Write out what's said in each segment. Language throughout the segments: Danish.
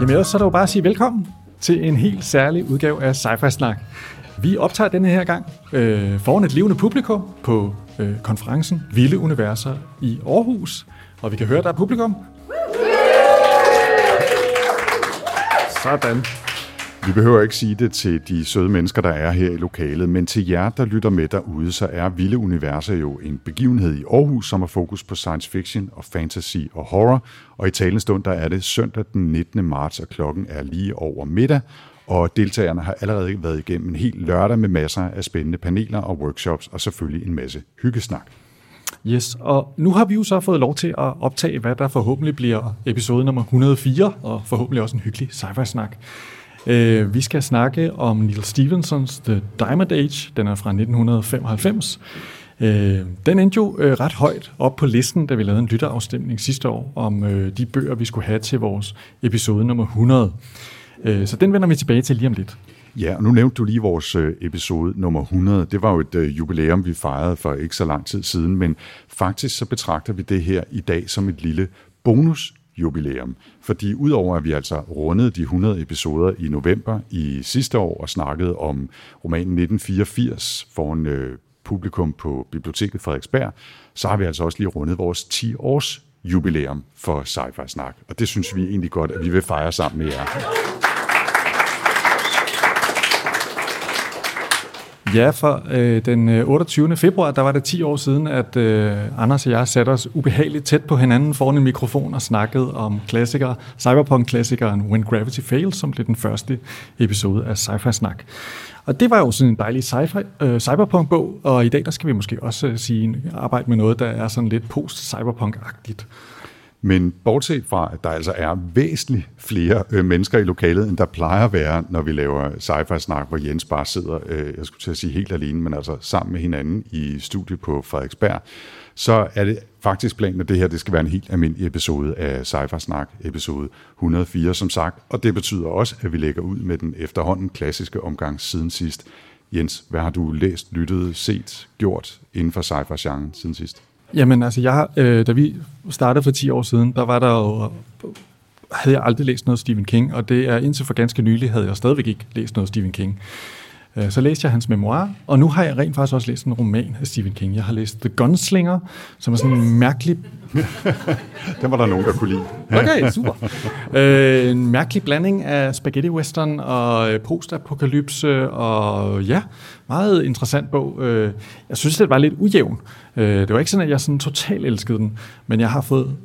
Jamen ellers så er det jo bare at sige velkommen til en helt særlig udgave af Sci-Fi Snak. Vi optager denne her gang øh, foran et levende publikum på øh, konferencen Vilde Universer i Aarhus. Og vi kan høre, at der er publikum. Sådan. Vi behøver ikke sige det til de søde mennesker, der er her i lokalet, men til jer, der lytter med derude, så er Vilde Universer jo en begivenhed i Aarhus, som har fokus på science fiction og fantasy og horror. Og i talens stund, der er det søndag den 19. marts, og klokken er lige over middag. Og deltagerne har allerede været igennem en hel lørdag med masser af spændende paneler og workshops, og selvfølgelig en masse hyggesnak. Yes, og nu har vi jo så fået lov til at optage, hvad der forhåbentlig bliver episode nummer 104, og forhåbentlig også en hyggelig sci-fi snak. Øh, vi skal snakke om Neil Stevensons The Diamond Age, den er fra 1995. Øh, den endte jo øh, ret højt op på listen, da vi lavede en lytterafstemning sidste år om øh, de bøger, vi skulle have til vores episode nummer 100. Øh, så den vender vi tilbage til lige om lidt. Ja, og nu nævnte du lige vores øh, episode nummer 100. Det var jo et øh, jubilæum, vi fejrede for ikke så lang tid siden, men faktisk så betragter vi det her i dag som et lille bonus jubilæum. Fordi udover at vi altså rundede de 100 episoder i november i sidste år og snakkede om romanen 1984 foran øh, publikum på Biblioteket Frederiksberg, så har vi altså også lige rundet vores 10 års jubilæum for Sci-Fi Snak. Og det synes vi egentlig godt, at vi vil fejre sammen med jer. Ja, for øh, den øh, 28. februar, der var det 10 år siden, at øh, Anders og jeg satte os ubehageligt tæt på hinanden foran en mikrofon og snakkede om klassikere, cyberpunk-klassikeren When Gravity Fails, som blev den første episode af Sci-Fi Snak. Og det var jo sådan en dejlig sci-fi, øh, cyberpunk-bog, og i dag der skal vi måske også øh, sige, arbejde med noget, der er sådan lidt post-cyberpunk-agtigt. Men bortset fra, at der altså er væsentligt flere øh, mennesker i lokalet, end der plejer at være, når vi laver sci-fi snak, hvor Jens bare sidder, øh, jeg skulle til at sige helt alene, men altså sammen med hinanden i studiet på Frederiksberg, så er det faktisk planen, at det her det skal være en helt almindelig episode af Sci-Fi episode 104 som sagt, og det betyder også, at vi lægger ud med den efterhånden klassiske omgang siden sidst. Jens, hvad har du læst, lyttet, set, gjort inden for cypher siden sidst? Jamen altså, jeg, øh, da vi startede for 10 år siden, der var der jo, havde jeg aldrig læst noget Stephen King, og det er indtil for ganske nylig, havde jeg stadigvæk ikke læst noget Stephen King. Øh, Så læste jeg hans memoir, og nu har jeg rent faktisk også læst en roman af Stephen King. Jeg har læst The Gunslinger, som er sådan en mærkelig Den var der nogen, der kunne lide. Okay, super. øh, en mærkelig blanding af spaghetti western og øh, postapokalypse, og ja, meget interessant bog. Jeg synes, det var lidt ujævn. Det var ikke sådan, at jeg sådan totalt elskede den, men jeg har fået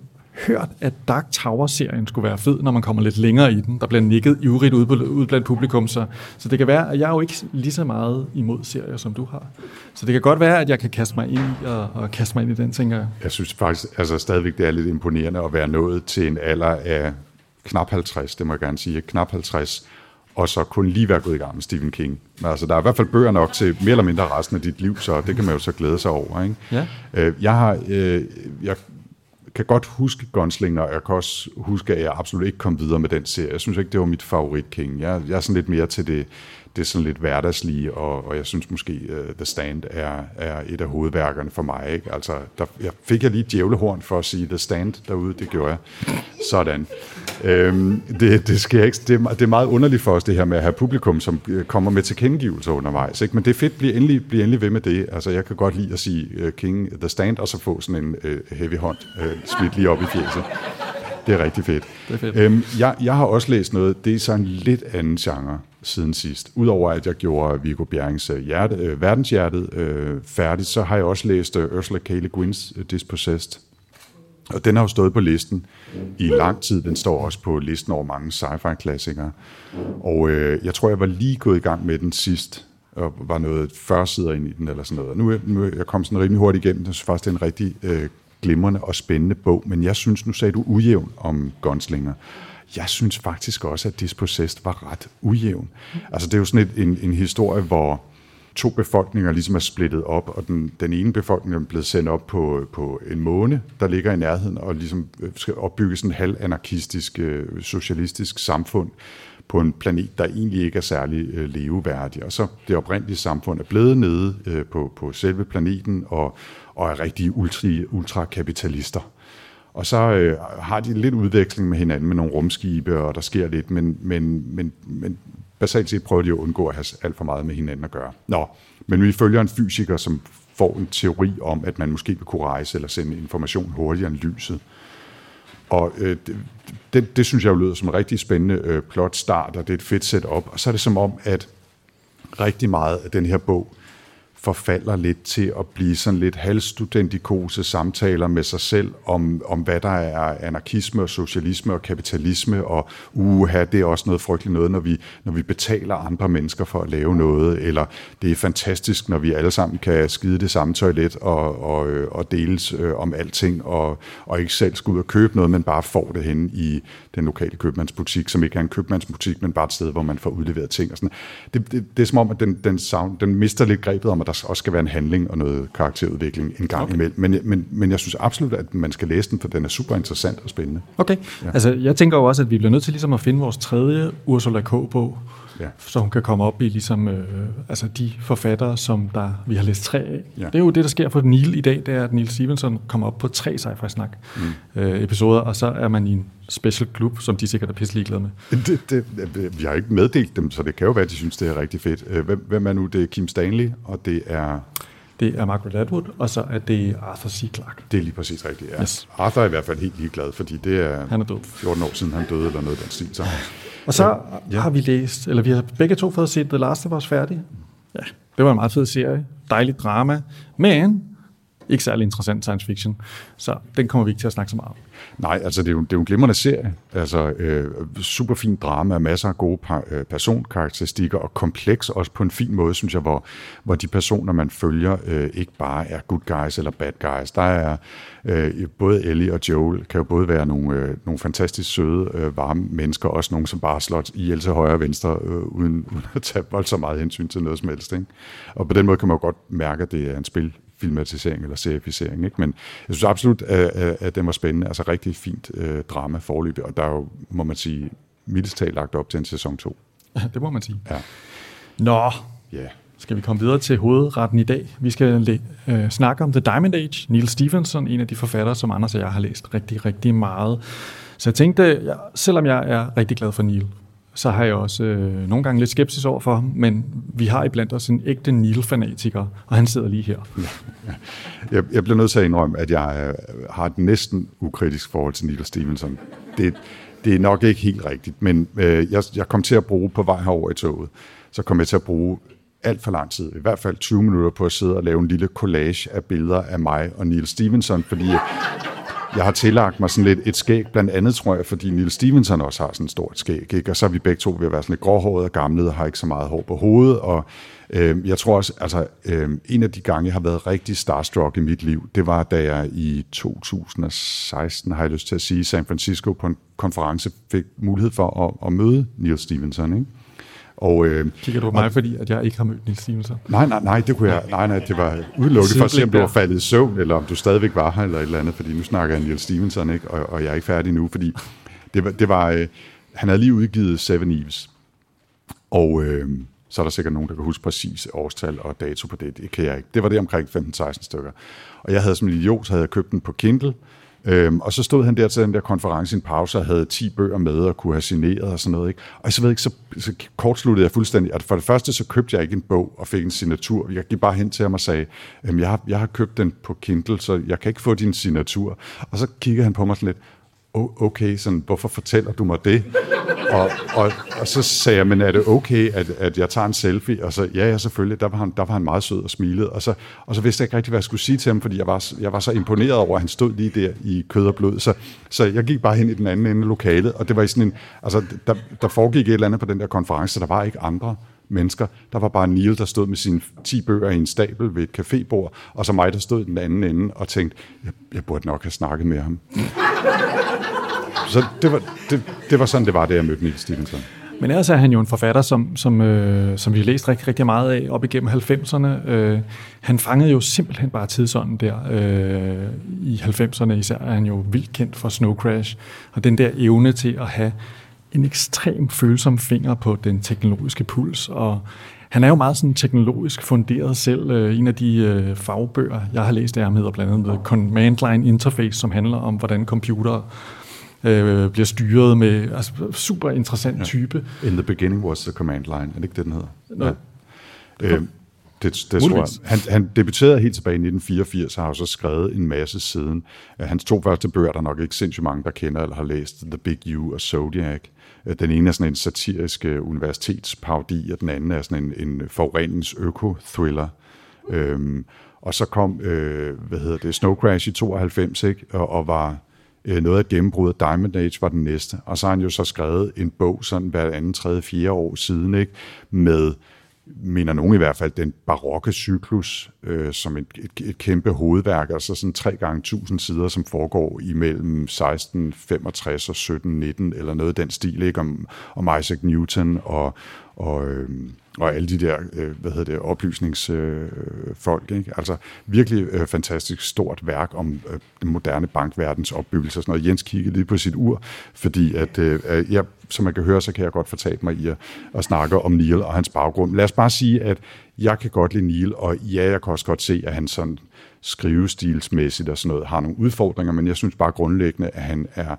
hørt, at Dark Tower-serien skulle være fed, når man kommer lidt længere i den. Der bliver nikket ivrigt ude, på, ude blandt publikum, så, så det kan være, at jeg er jo ikke lige så meget imod serier, som du har. Så det kan godt være, at jeg kan kaste mig ind i, og, og kaste mig ind i den, tænker jeg. Jeg synes faktisk altså stadigvæk, det er lidt imponerende at være nået til en alder af knap 50, det må jeg gerne sige, knap 50, og så kun lige være gået i gang med Stephen King. Men altså, der er i hvert fald bøger nok til mere eller mindre resten af dit liv, så det kan man jo så glæde sig over. Ikke? Ja. Øh, Jeg har, øh, jeg kan godt huske Gunslinger, og jeg kan også huske, at jeg absolut ikke kom videre med den serie. Jeg synes ikke, det var mit favorit King. Jeg, jeg er sådan lidt mere til det, det er sådan lidt hverdagslige, og, og jeg synes måske, uh, The Stand er, er et af hovedværkerne for mig. Ikke? Altså, der, jeg fik jeg lige et djævlehorn for at sige The Stand derude, det gjorde jeg. Sådan. Øhm, det, det, skal jeg ikke, det, er, det er meget underligt for os, det her med at have publikum, som øh, kommer med tilkendegivelser undervejs. Ikke? Men det er fedt, bliv endelig, bliv endelig ved med det. Altså, jeg kan godt lide at sige uh, King The Stand, og så få sådan en uh, heavy hånd uh, smidt lige op i fjeset. Det er rigtig fedt. Det er fedt. Øhm, jeg, jeg har også læst noget, det er så en lidt anden genre siden sidst. Udover at jeg gjorde Viggo Bjerrings øh, hjerte, øh, Verdenshjertet øh, færdigt, så har jeg også læst øh, Ursula K. Le Guin's Dispossessed. Og den har jo stået på listen i lang tid. Den står også på listen over mange sci-fi-klassikere. Og øh, jeg tror, jeg var lige gået i gang med den sidst, og var noget 40 sider ind i den eller sådan noget. Nu, er- nu er jeg kom sådan rimelig hurtigt igennem. Jeg synes faktisk, det er en rigtig øh, glimrende og spændende bog. Men jeg synes, nu sagde du ujævn om Gunslinger. Jeg synes faktisk også, at Dispossessed var ret ujævn. Altså det er jo sådan et, en, en historie, hvor to befolkninger ligesom er splittet op, og den, den ene befolkning er blevet sendt op på, på en måne, der ligger i nærheden, og ligesom øh, skal opbygge sådan en halvanarkistisk, øh, socialistisk samfund på en planet, der egentlig ikke er særlig øh, leveværdig. Og så det oprindelige samfund er blevet nede øh, på, på selve planeten, og, og er rigtige ultra, ultrakapitalister. Og så øh, har de lidt udveksling med hinanden med nogle rumskibe, og der sker lidt, men, men, men, men basalt set prøver de at undgå at have alt for meget med hinanden at gøre. Nå, men vi følger en fysiker, som får en teori om, at man måske vil kunne rejse eller sende information hurtigere end lyset. Og øh, det, det, det synes jeg jo lyder som en rigtig spændende øh, plot start, og det er et fedt setup. Og så er det som om, at rigtig meget af den her bog forfalder lidt til at blive sådan lidt halvstudentikose samtaler med sig selv om, om hvad der er anarkisme og socialisme og kapitalisme, og uha, det er også noget frygteligt noget, når vi, når vi betaler andre mennesker for at lave noget, eller det er fantastisk, når vi alle sammen kan skide det samme toilet og, og, øh, og deles øh, om alting, og, og ikke selv skal ud og købe noget, men bare får det hen i den lokale købmandsbutik, som ikke er en købmandsbutik, men bare et sted, hvor man får udleveret ting. Og sådan. Det, det, det er som om, at den, den, sound, den mister lidt grebet om, at der også skal være en handling og noget karakterudvikling en gang okay. imellem. Men, men, men jeg synes absolut, at man skal læse den, for den er super interessant og spændende. Okay. Ja. Altså, jeg tænker jo også, at vi bliver nødt til ligesom at finde vores tredje Ursula K-bog, ja. så hun kan komme op i ligesom, øh, altså de forfattere, som der, vi har læst tre af. Ja. Det er jo det, der sker for Neil i dag, det er, at Neil Stevenson kommer op på tre sci-fi snak mm. øh, episoder, og så er man i en special klub, som de sikkert er pisselig glade med. Det, det, vi har ikke meddelt dem, så det kan jo være, at de synes, det er rigtig fedt. Øh, hvem, hvem er nu? Det er Kim Stanley, og det er... Det er Margaret Atwood, og så er det Arthur C. Clarke. Det er lige præcis rigtigt, ja. Yes. Arthur er i hvert fald helt ligeglad, fordi det er, han er død. 14 år siden, han døde, eller noget den stil. Så. Og så ja. har vi læst, eller vi har begge to fået set The Last of Us færdig. Ja, det var en meget fed serie. Dejligt drama. Men ikke særlig interessant science fiction. Så den kommer vi ikke til at snakke så meget om. Nej, altså det er jo, det er jo en glimrende serie. Altså øh, super fin drama, masser af gode par, øh, personkarakteristikker og kompleks også på en fin måde, synes jeg, hvor, hvor de personer, man følger, øh, ikke bare er good guys eller bad guys. Der er øh, både Ellie og Joel kan jo både være nogle, øh, nogle fantastisk søde, øh, varme mennesker, også nogle, som bare slår ihjel til højre og venstre, øh, uden, uden at tage voldsomt meget hensyn til noget som helst. Ikke? Og på den måde kan man jo godt mærke, at det er en spil filmatisering eller serificering. Ikke? Men jeg synes absolut, at, at den var spændende. Altså rigtig fint øh, drama forløb, og der er jo, må man sige, mildest talt lagt op til en sæson 2. det må man sige. Ja. Nå, ja. skal vi komme videre til hovedretten i dag. Vi skal øh, snakke om The Diamond Age. Neil Stephenson, en af de forfattere, som Anders og jeg har læst rigtig, rigtig meget. Så jeg tænkte, jeg, selvom jeg er rigtig glad for Neil, så har jeg også øh, nogle gange lidt skepsis over for ham, men vi har iblandt os en ægte Neil-fanatiker, og han sidder lige her. Ja. Jeg, jeg bliver nødt til at indrømme, at jeg øh, har et næsten ukritisk forhold til Neil Stevenson. Det, det er nok ikke helt rigtigt, men øh, jeg, jeg kom til at bruge på vej herover i toget, så kom jeg til at bruge alt for lang tid, i hvert fald 20 minutter på at sidde og lave en lille collage af billeder af mig og Neil Stevenson, fordi jeg har tillagt mig sådan lidt et skæg, blandt andet tror jeg, fordi Neil Stevenson også har sådan et stort skæg, ikke? og så er vi begge to ved at være sådan lidt gråhåret og gamle, og har ikke så meget hår på hovedet, og øh, jeg tror også, altså øh, en af de gange, jeg har været rigtig starstruck i mit liv, det var, da jeg i 2016, har jeg lyst til at sige, San Francisco på en konference fik mulighed for at, at møde Neil Stevenson, ikke? Og, øh, Kigger du på mig, og, fordi at jeg ikke har mødt Nils Stevenson? Nej, nej, nej, det kunne jeg, nej, nej, det var udelukket for at se, om du var faldet i søvn, eller om du stadigvæk var her, eller et eller andet, fordi nu snakker jeg Nils Stevenson, ikke? Og, og jeg er ikke færdig nu, fordi det var, det var øh, han havde lige udgivet Seven Eves, og øh, så er der sikkert nogen, der kan huske præcis årstal og dato på det, det kan jeg ikke. Det var det omkring 15-16 stykker. Og jeg havde som en idiot, så havde jeg købt den på Kindle, Øhm, og så stod han der til den der konference i en pause og havde 10 bøger med og kunne have signeret og sådan noget. Ikke? Og så ved ikke, så, så kortsluttede jeg fuldstændig. At for det første, så købte jeg ikke en bog og fik en signatur. Jeg gik bare hen til ham og sagde, øhm, jeg, har, jeg har købt den på Kindle, så jeg kan ikke få din signatur. Og så kiggede han på mig sådan lidt, okay, sådan, hvorfor fortæller du mig det? Og, og, og så sagde jeg, men er det okay, at, at jeg tager en selfie? Og så, ja, ja, selvfølgelig. Der var han, der var han meget sød og smilede. Og så, og så vidste jeg ikke rigtig, hvad jeg skulle sige til ham, fordi jeg var, jeg var så imponeret over, at han stod lige der i kød og blod. Så, så jeg gik bare hen i den anden ende af lokalet, og det var i sådan en, altså, der, der foregik et eller andet på den der konference, så der var ikke andre mennesker. Der var bare Neil, der stod med sine 10 bøger i en stabel ved et cafébord, og så mig, der stod i den anden ende og tænkte, jeg, jeg burde nok have snakket med ham. så det, var, det, det var sådan, det var, det jeg mødte Neil Stevenson. Men ellers er han jo en forfatter, som, som, øh, som vi har læst rigtig, rigtig meget af op igennem 90'erne. Øh, han fangede jo simpelthen bare tidsånden der øh, i 90'erne. Især er han jo vildt kendt for Snow Crash. Og den der evne til at have en ekstrem følsom finger på den teknologiske puls. Og han er jo meget sådan teknologisk funderet selv. Øh, en af de øh, fagbøger, jeg har læst af ham, hedder blandt andet Command Line Interface, som handler om, hvordan computere øh, bliver styret med altså, super interessant type. In the beginning was the command line, er det ikke det, den hedder? No. Ja. Øh, det, det tror jeg. Han, han debuterede helt tilbage i 1984, og har så skrevet en masse siden. Hans to første bøger, der er nok ikke sindssygt mange, der kender eller har læst, The Big U og Zodiac. Øh, den ene er sådan en satirisk øh, universitetsparodi, og den anden er sådan en, en forurenings-øko-thriller. Øhm, og så kom, øh, hvad hedder det, Snow Crash i 92, ikke? Og, og var øh, noget af gennembruddet. Diamond Age var den næste. Og så har han jo så skrevet en bog sådan hver anden, tredje, fire år siden, ikke? Med mener nogen i hvert fald, den barokke cyklus øh, som et, et, et kæmpe hovedværk, altså sådan tre gange tusind sider, som foregår imellem 1665 og 1719, eller noget af den stil, ikke? Om, om Isaac Newton og, og, øh, og alle de der, øh, hvad hedder det, oplysningsfolk. Øh, ikke? Altså virkelig øh, fantastisk stort værk om øh, den moderne bankverdens opbyggelse og sådan noget. Jens kiggede lige på sit ur, fordi at, øh, øh, jeg, som man kan høre, så kan jeg godt fortabe mig i at, at snakke om Neil og hans baggrund. Lad os bare sige, at jeg kan godt lide Neil, og ja, jeg kan også godt se, at han sådan skrivestilsmæssigt og sådan noget har nogle udfordringer, men jeg synes bare grundlæggende, at han er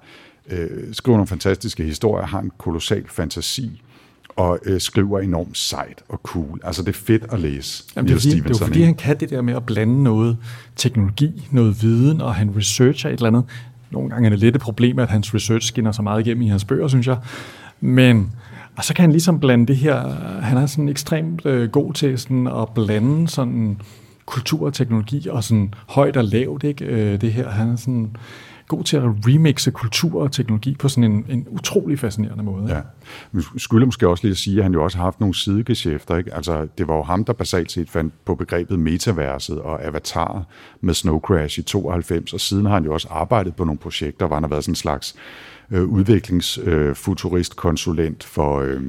øh, skriver nogle fantastiske historier, har en kolossal fantasi, og øh, skriver enormt sejt og cool. Altså, det er fedt at læse. Jamen, det, er fordi, det er fordi, han kan det der med at blande noget teknologi, noget viden, og han researcher et eller andet. Nogle gange er det lidt et problem, at hans research skinner så meget igennem i hans bøger, synes jeg. Men og så kan han ligesom blande det her, han er sådan ekstremt øh, god til sådan at blande sådan kultur og teknologi og sådan højt og lavt, ikke? Øh, det her, han er sådan, god til at remixe kultur og teknologi på sådan en, en utrolig fascinerende måde. Ja. Vi skulle måske også lige sige, at han jo også har haft nogle sidegeschæfter. Ikke? Altså, det var jo ham, der basalt set fandt på begrebet metaverset og avatar med Snow Crash i 92, og siden har han jo også arbejdet på nogle projekter, hvor han har været sådan en slags øh, udviklingsfuturist-konsulent øh, for... Øh,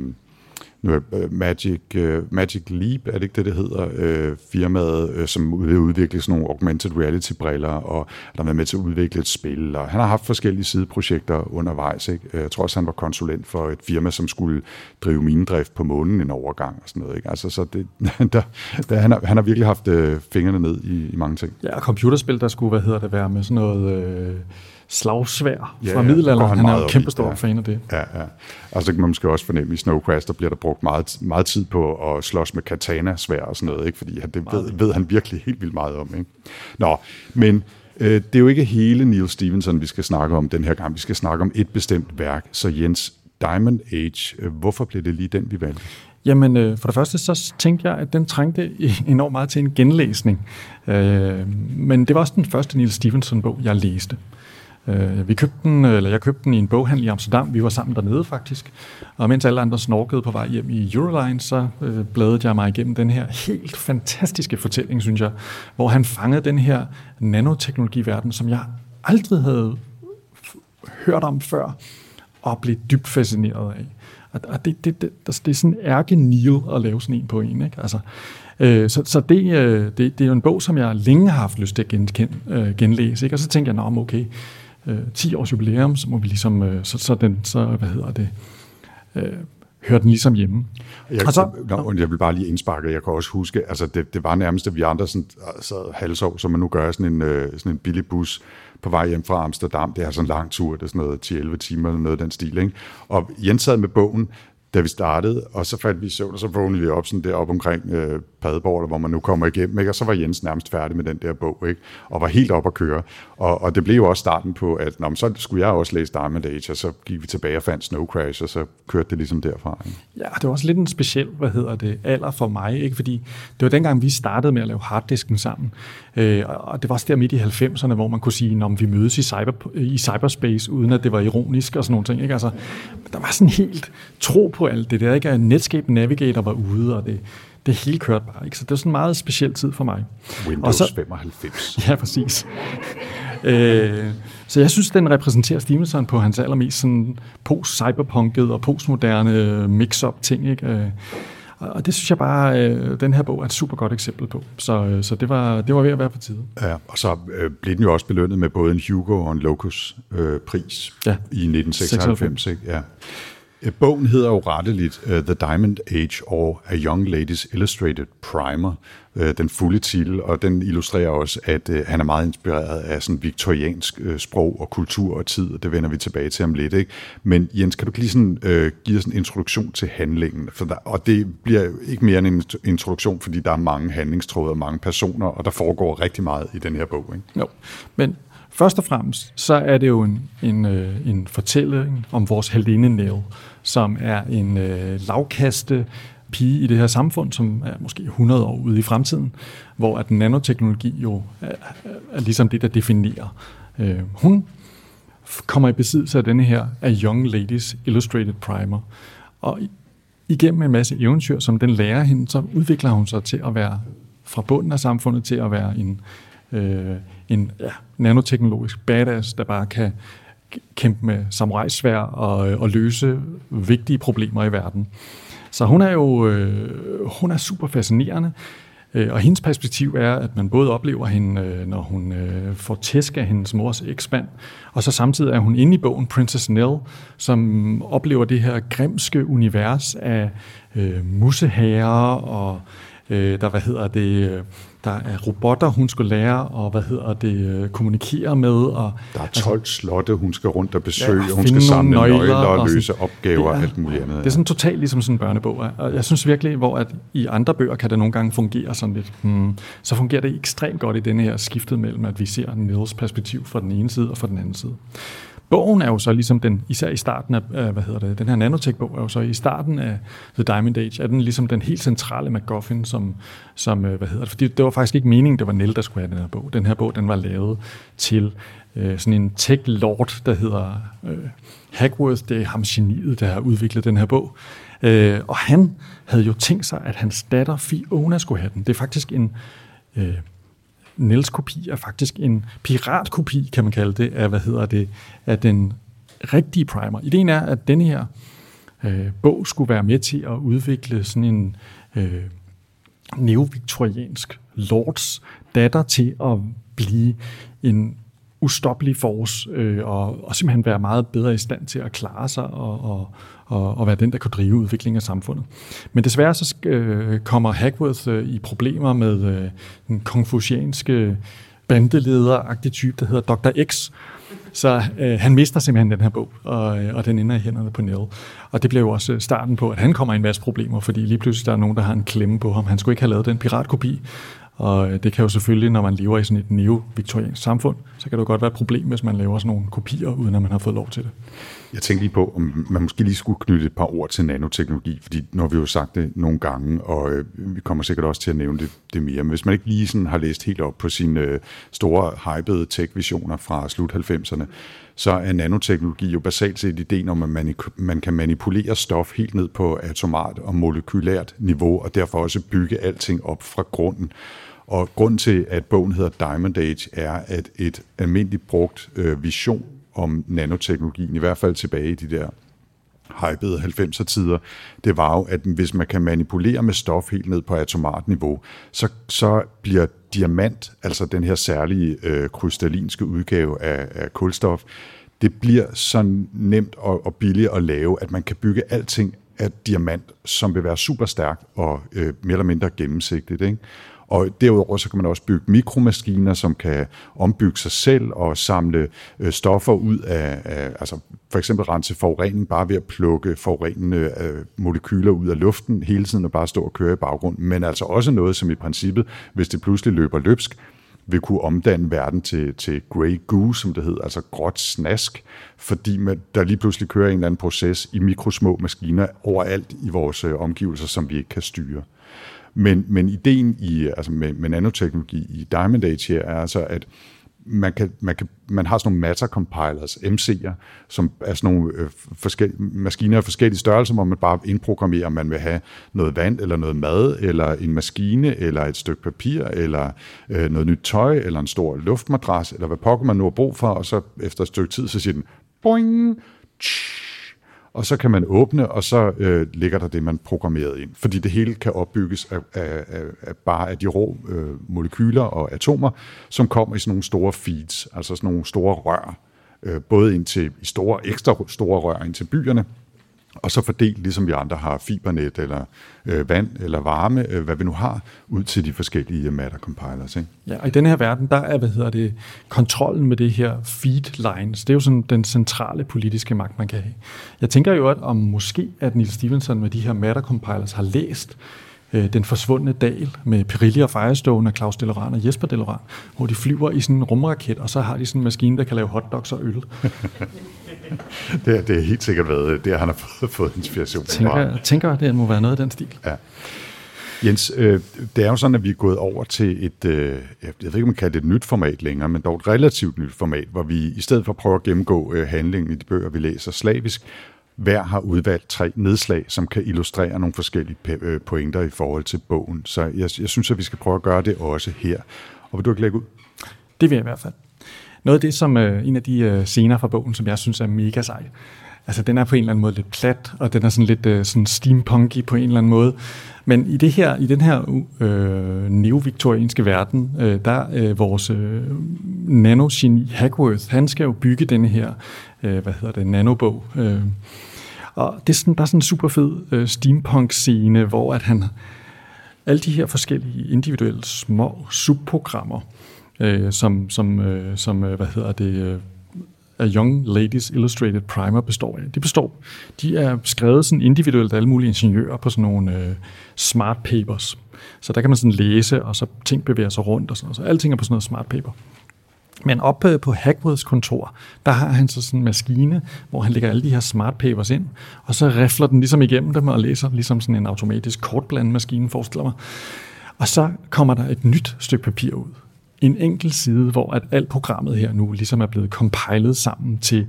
Øh, Magic, øh, Magic Leap, er det ikke det, det hedder, øh, firmaet, som vil udvikle sådan nogle augmented reality-briller, og der har været med til at udvikle et spil, og han har haft forskellige sideprojekter undervejs. Ikke? Jeg tror også, han var konsulent for et firma, som skulle drive minedrift på månen en overgang og sådan noget. Ikke? Altså, så det, der, der, han, har, han har virkelig haft fingrene ned i, i mange ting. Ja, computerspil, der skulle, hvad hedder det, være med sådan noget... Øh slagsvær ja, fra middelalderen. Han, han er jo kæmpe stor ja. fan af det. Ja, ja. Altså kan man måske også fornemme, i Snow Crash, der bliver der brugt meget, meget tid på at slås med katana-svær og sådan noget, ikke? fordi det ved, ved han virkelig helt vildt meget om. Ikke? Nå, men øh, det er jo ikke hele Neil Stevenson, vi skal snakke om den her gang. Vi skal snakke om et bestemt værk. Så Jens, Diamond Age, øh, hvorfor blev det lige den, vi valgte? Jamen, øh, for det første så tænkte jeg, at den trængte enormt meget til en genlæsning. Øh, men det var også den første Neil Stevenson-bog, jeg læste. Øh, vi købte den, eller jeg købte den i en boghandel i Amsterdam. Vi var sammen dernede faktisk. Og mens alle andre snorkede på vej hjem i Euroline, så øh, bladede jeg mig igennem den her helt fantastiske fortælling, synes jeg, hvor han fangede den her nanoteknologiverden, som jeg aldrig havde hørt om før, og blev dybt fascineret af. Og det, det, det, det, det er sådan ærke Neil at lave sådan en på en. Ikke? Altså, øh, så så det, øh, det, det er jo en bog, som jeg længe har haft lyst til at gen, gen, øh, genlæse. Ikke? Og så tænkte jeg, okay, øh, 10 års jubilæum, så må vi ligesom, øh, så, så, den, så hvad hedder det, øh, hører den ligesom hjemme. Jeg, og så, no, jeg vil bare lige indsparke, jeg kan også huske, altså det, det var nærmest, at vi andre sådan, sad halvsov, som man nu gør, sådan en, øh, sådan en billig bus på vej hjem fra Amsterdam. Det er sådan en lang tur, det er sådan noget 10-11 timer eller noget af den stil. Ikke? Og Jens sad med bogen, da vi startede, og så faldt vi i søvn, og så vågnede vi op sådan der op omkring øh, Padborg, eller hvor man nu kommer igennem, ikke? og så var Jens nærmest færdig med den der bog, ikke? og var helt op at køre. Og, og det blev jo også starten på, at nå, så skulle jeg også læse Diamond Age, og så gik vi tilbage og fandt Snow Crash, og så kørte det ligesom derfra. Ikke? Ja, det var også lidt en speciel, hvad hedder det, alder for mig, ikke? fordi det var dengang, vi startede med at lave harddisken sammen, øh, og det var også der midt i 90'erne, hvor man kunne sige, at vi mødes i, cyber, i cyberspace, uden at det var ironisk og sådan nogle ting. Ikke? Altså, der var sådan helt tro på alt det der, ikke? Netscape Navigator var ude, og det, det hele kørte bare. Ikke? Så det var sådan en meget speciel tid for mig. Windows og så, 95. Ja, præcis. Øh, så jeg synes, den repræsenterer Stevenson på hans allermest sådan post-cyberpunket og postmoderne mix-up ting. Ikke? Øh, og det synes jeg bare, øh, den her bog er et super godt eksempel på. Så, øh, så det, var, det var ved at være på tide. Ja, og så øh, blev den jo også belønnet med både en Hugo og en Locus øh, pris ja. i 1996. 96. Ikke? Ja. Øh, bogen hedder jo retteligt uh, The Diamond Age or A Young Ladies Illustrated Primer, uh, den fulde titel, og den illustrerer også, at uh, han er meget inspireret af sådan viktoriansk uh, sprog og kultur og tid, og det vender vi tilbage til om lidt. Ikke? Men Jens, kan du lige sådan, uh, give os en introduktion til handlingen? For der, og det bliver ikke mere end en introduktion, fordi der er mange handlingstråde og mange personer, og der foregår rigtig meget i den her bog. Ikke? Jo, men Først og fremmest, så er det jo en, en, øh, en fortælling om vores Helene Nell, som er en øh, lavkaste pige i det her samfund, som er måske 100 år ude i fremtiden, hvor at nanoteknologi jo er, er ligesom det, der definerer. Øh, hun kommer i besiddelse af denne her A Young Ladies Illustrated Primer, og igennem en masse eventyr, som den lærer hende, så udvikler hun sig til at være fra bunden af samfundet til at være en, øh, en ja, nanoteknologisk badass, der bare kan kæmpe med samurajsvær og, øh, og løse vigtige problemer i verden. Så hun er jo øh, hun er super fascinerende, øh, og hendes perspektiv er, at man både oplever hende, øh, når hun øh, får tæsk af hendes mors eksmand, og så samtidig er hun inde i bogen Princess Nell, som oplever det her grimske univers af øh, museherrer og øh, der, hvad hedder det, øh, der er robotter, hun skal lære og hvad hedder det, øh, kommunikere med. Og, der er 12 altså, slotte, hun skal rundt og besøge, ja, hun skal samle nøgler, nøgler og løse sådan, opgaver og alt muligt andet. Det er sådan totalt ligesom sådan en børnebog. Og jeg synes virkelig, hvor at i andre bøger kan det nogle gange fungere sådan lidt, hmm, så fungerer det ekstremt godt i denne her skiftet mellem, at vi ser Nils perspektiv fra den ene side og fra den anden side. Bogen er jo så ligesom den, især i starten af, hvad hedder det, den her nanotech-bog er jo så i starten af The Diamond Age, er den ligesom den helt centrale MacGuffin, som, som øh, hvad hedder det, fordi det var faktisk ikke meningen, det var Nell, der skulle have den her bog. Den her bog, den var lavet til øh, sådan en tech-lord, der hedder øh, Hackworth, det er ham geniet, der har udviklet den her bog. Øh, og han havde jo tænkt sig, at hans datter Fiona skulle have den. Det er faktisk en... Øh, Nels kopi er faktisk en piratkopi, kan man kalde det, af, hvad hedder det, af den rigtige primer. Ideen er, at denne her øh, bog skulle være med til at udvikle sådan en øh, neoviktoriansk lords datter til at blive en ustoppelig force øh, og, og simpelthen være meget bedre i stand til at klare sig og, og, og, og være den, der kunne drive udviklingen af samfundet. Men desværre så øh, kommer Hackworth øh, i problemer med øh, den konfucianske bandeleder-agtig type, der hedder Dr. X, så øh, han mister simpelthen den her bog, og, øh, og den ender i hænderne på Nell. Og det bliver jo også øh, starten på, at han kommer i en masse problemer, fordi lige pludselig der er nogen, der har en klemme på ham. Han skulle ikke have lavet den piratkopi, og øh, det kan jo selvfølgelig, når man lever i sådan et neo-viktoriansk samfund, så kan det jo godt være et problem, hvis man laver sådan nogle kopier, uden at man har fået lov til det. Jeg tænkte lige på, om man måske lige skulle knytte et par ord til nanoteknologi, fordi nu har vi jo sagt det nogle gange, og øh, vi kommer sikkert også til at nævne det, det mere. Men hvis man ikke lige sådan har læst helt op på sine øh, store, hypede tech-visioner fra slut 90'erne, så er nanoteknologi jo basalt set ideen om, at man, man kan manipulere stof helt ned på atomart og molekylært niveau, og derfor også bygge alting op fra grunden. Og grund til, at bogen hedder Diamond Age, er, at et almindeligt brugt øh, vision om nanoteknologien, i hvert fald tilbage i de der hypede 90'er tider, det var jo, at hvis man kan manipulere med stof helt ned på atomart niveau, så, så bliver diamant, altså den her særlige øh, krystallinske udgave af, af kulstof, det bliver så nemt og, og billigt at lave, at man kan bygge alting af diamant, som vil være super stærkt og øh, mere eller mindre gennemsigtigt. Ikke? Og derudover så kan man også bygge mikromaskiner, som kan ombygge sig selv og samle øh, stoffer ud af, af, altså for eksempel rense forurening bare ved at plukke forurenende øh, molekyler ud af luften hele tiden og bare stå og køre i baggrunden. Men altså også noget, som i princippet, hvis det pludselig løber løbsk, vil kunne omdanne verden til, til grey goo, som det hedder, altså gråt snask, fordi man, der lige pludselig kører en eller anden proces i mikrosmå maskiner overalt i vores øh, omgivelser, som vi ikke kan styre. Men, men ideen i, altså med, med nanoteknologi i Diamond Age her er altså, at man, kan, man, kan, man har sådan nogle matter compilers, MC'er, som er sådan nogle øh, forskellige, maskiner af forskellige størrelser, hvor man bare indprogrammerer, om man vil have noget vand, eller noget mad, eller en maskine, eller et stykke papir, eller øh, noget nyt tøj, eller en stor luftmadras, eller hvad pokker man nu har brug for, og så efter et stykke tid, så siger den, boing, tsh, og så kan man åbne, og så øh, ligger der det, man programmeret ind. Fordi det hele kan opbygges af, af, af, af bare af de rå øh, molekyler og atomer, som kommer i sådan nogle store feeds, altså sådan nogle store rør, øh, både ind til i store, ekstra store rør ind til byerne, og så fordelt, ligesom vi andre har fibernet, eller øh, vand, eller varme, øh, hvad vi nu har, ud til de forskellige øh, matter compilers. Ikke? Ja, og i den her verden, der er, hvad hedder det, kontrollen med det her feed lines, det er jo sådan den centrale politiske magt, man kan have. Jeg tænker jo, at om måske, at Neil Stevenson med de her matter compilers har læst øh, Den forsvundne dal med Perilli og Firestone og Claus Deloran og Jesper Deloran, hvor de flyver i sådan en rumraket, og så har de sådan en maskine, der kan lave hotdogs og øl. det, det er helt sikkert været det, han har fået, fået inspiration tænker, fra. Jeg tænker, det må være noget af den stil. Ja. Jens, øh, det er jo sådan, at vi er gået over til et, øh, jeg ved ikke, om man kan det et nyt format længere, men dog et relativt nyt format, hvor vi i stedet for at prøve at gennemgå øh, handlingen i de bøger, vi læser slavisk, hver har udvalgt tre nedslag, som kan illustrere nogle forskellige øh, pointer i forhold til bogen. Så jeg, jeg synes, at vi skal prøve at gøre det også her. Og vil du ikke lægge ud? Det vil jeg i hvert fald. Noget af det, som øh, en af de øh, scener fra bogen, som jeg synes er mega sej, altså den er på en eller anden måde lidt plat, og den er sådan lidt øh, sådan steampunky på en eller anden måde. Men i det her, i den her øh, neoviktorianske verden, øh, der øh, vores øh, nanogeni Hagworth, han skal jo bygge den her, øh, hvad hedder det, nanobog. Øh, og det er sådan, bare sådan en super fed øh, steampunk-scene, hvor at han alle de her forskellige individuelle små subprogrammer, øh, som, som, øh, som øh, hvad hedder det, øh, Young Ladies Illustrated Primer består af. De består, de er skrevet sådan individuelt af alle mulige ingeniører på sådan nogle øh, smart papers. Så der kan man sådan læse, og så ting bevæger sig rundt og sådan noget. Så alting er på sådan noget smart paper. Men oppe på Hagrids kontor, der har han så sådan en maskine, hvor han lægger alle de her smart papers ind, og så rifler den ligesom igennem dem og læser ligesom sådan en automatisk kortblandmaskine, forestiller mig. Og så kommer der et nyt stykke papir ud en enkelt side, hvor at alt programmet her nu ligesom er blevet compilet sammen til,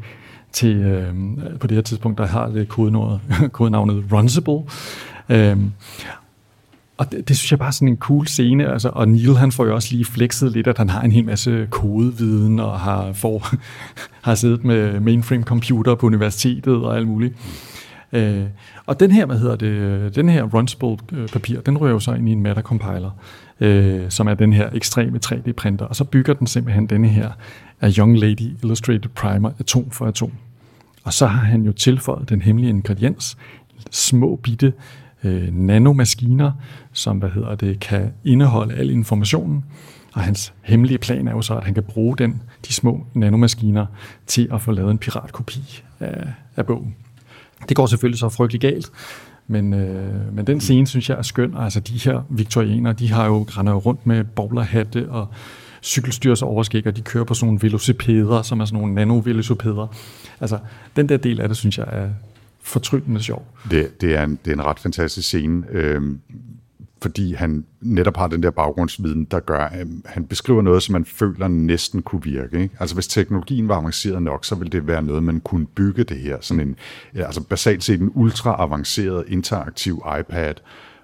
til øh, på det her tidspunkt, der har det kodenavnet, kodenavnet Runcible. Øh, og det, det synes jeg bare er sådan en cool scene, altså, og Neil han får jo også lige flexet lidt, at han har en hel masse kodeviden, og har, får, har siddet med mainframe computer på universitetet og alt muligt. Øh, og den her, hvad hedder det, den her Runcible øh, papir, den rører jo så ind i en Matter compiler øh, som er den her ekstreme 3D-printer, og så bygger den simpelthen denne her A Young Lady Illustrated Primer atom for atom. Og så har han jo tilføjet den hemmelige ingrediens, små bitte øh, nanomaskiner, som hvad hedder det, kan indeholde al informationen. Og hans hemmelige plan er jo så, at han kan bruge den, de små nanomaskiner til at få lavet en piratkopi af, af bogen. Det går selvfølgelig så frygtelig galt, men, øh, men den scene, synes jeg er skøn. Altså, de her viktorianer, de har jo render jo rundt med bowlerhatte og cykelstyrs overskæg, og de kører på sådan nogle velocipeder, som er sådan nogle nano-velocipeder. Altså, den der del af det, synes jeg er fortryllende sjov. Det, det, er, en, det er en ret fantastisk scene. øh, fordi han netop har den der baggrundsviden, der gør, at han beskriver noget, som man føler næsten kunne virke. Ikke? Altså hvis teknologien var avanceret nok, så ville det være noget, man kunne bygge det her. Sådan en, altså basalt set en ultra avanceret interaktiv iPad,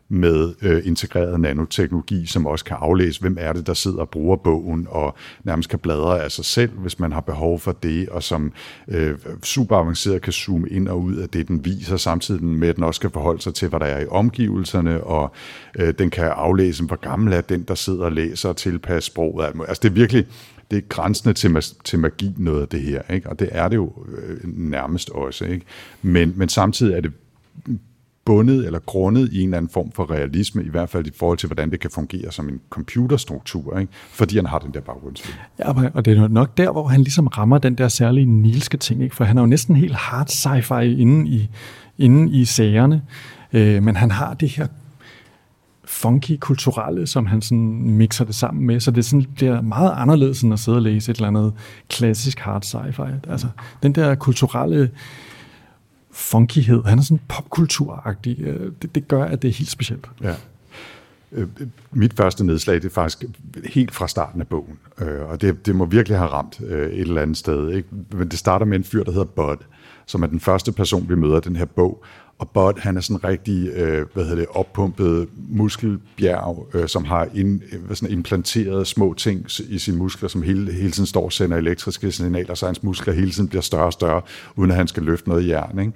med øh, integreret nanoteknologi, som også kan aflæse, hvem er det, der sidder og bruger bogen, og nærmest kan bladre af sig selv, hvis man har behov for det, og som øh, super avanceret kan zoome ind og ud af det, den viser, samtidig med, at den også kan forholde sig til, hvad der er i omgivelserne, og øh, den kan aflæse, hvor gammel er den, der sidder og læser og tilpasser sproget. Altså det er virkelig, det er grænsende til, til magi noget af det her, ikke? og det er det jo øh, nærmest også. Ikke? Men, men samtidig er det bundet eller grundet i en eller anden form for realisme, i hvert fald i forhold til, hvordan det kan fungere som en computerstruktur, ikke? fordi han har den der baggrundsfilm. Ja, og det er nok der, hvor han ligesom rammer den der særlige nilske ting, ikke? for han er jo næsten helt hard sci-fi inde i, inde i sagerne, øh, men han har det her funky kulturelle, som han sådan mixer det sammen med, så det, sådan, det er meget anderledes end at sidde og læse et eller andet klassisk hard sci-fi. Altså, den der kulturelle funkyhed. Han er sådan popkulturagtig. Øh, det, det gør, at det er helt specielt. Ja. Øh, øh, mit første nedslag, det er faktisk helt fra starten af bogen, og det, det må virkelig have ramt et eller andet sted. Ikke? Men det starter med en fyr, der hedder Bud, som er den første person, vi møder i den her bog, og Bud, han er sådan en rigtig, øh, hvad hedder det, oppumpet muskelbjerg, øh, som har in, hvad øh, sådan implanteret små ting i sine muskler, som hele, hele tiden står og sender elektriske signaler, så hans muskler hele tiden bliver større og større, uden at han skal løfte noget jern. Ikke?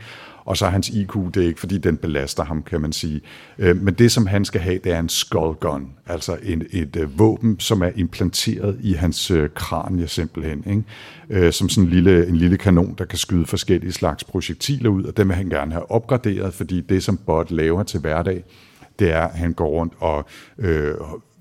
Og så hans IQ, det er ikke fordi, den belaster ham, kan man sige. Øh, men det, som han skal have, det er en skull gun, altså en, et øh, våben, som er implanteret i hans øh, kranie simpelthen, ikke? Øh, som sådan en lille, en lille kanon, der kan skyde forskellige slags projektiler ud, og dem vil han gerne have opgraderet, fordi det, som Bot laver til hverdag, det er, at han går rundt og øh,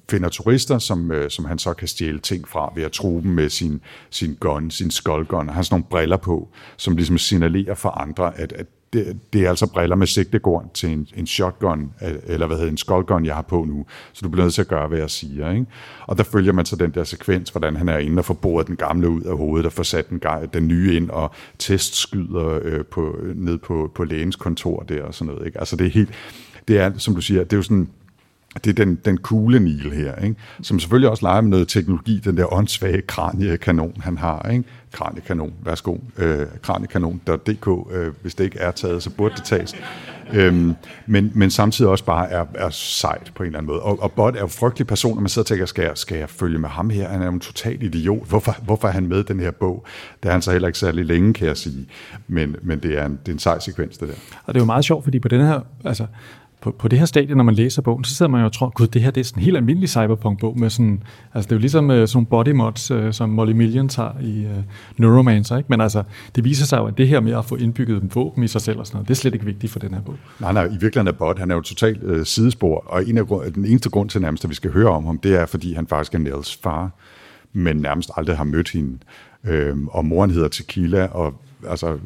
finder turister, som, øh, som han så kan stjæle ting fra ved at tro dem med sin, sin gun, sin skull gun. Han har sådan nogle briller på, som ligesom signalerer for andre, at, at det, det er altså briller med sigtegård til en, en shotgun, eller hvad hedder en skullgun, jeg har på nu. Så du bliver nødt til at gøre, hvad jeg siger. Ikke? Og der følger man så den der sekvens, hvordan han er inde og får boret den gamle ud af hovedet, og får sat den, den nye ind, og testskyder øh, på, ned på, på lægens kontor der og sådan noget. Ikke? Altså det er helt, det er, som du siger, det er jo sådan, det er den, den kugle Nil her, ikke? som selvfølgelig også leger med noget teknologi, den der åndssvage kraniekanon, han har. Ikke? Kraniekanon, værsgo, øh, kraniekanon.dk, øh, hvis det ikke er taget, så burde det tages. Øhm, men, men samtidig også bare er, er sejt på en eller anden måde. Og, og Bot er jo frygtelig person, når man sidder og tænker, skal jeg, skal jeg følge med ham her? Han er jo en total idiot. Hvorfor, hvorfor er han med i den her bog? Det er han så heller ikke særlig længe, kan jeg sige. Men, men det, er en, det er en sej sekvens, det der. Og det er jo meget sjovt, fordi på den her, altså, på, på det her stadie, når man læser bogen, så sidder man jo og tror, gud, det her det er sådan en helt almindelig cyberpunk-bog med sådan, altså det er jo ligesom uh, sådan nogle body mods, øh, som Molly Millions tager i uh, Neuromancer, ikke? Men altså, det viser sig jo, at det her med at få indbygget en våben i sig selv og sådan noget, det er slet ikke vigtigt for den her bog. Nej, nej, i virkeligheden er Bot, han er jo totalt uh, sidespor, og en af, den eneste grund til nærmest, at vi skal høre om ham, det er, fordi han faktisk er Nels far, men nærmest aldrig har mødt hende. Uh, og moren hedder Tequila, og altså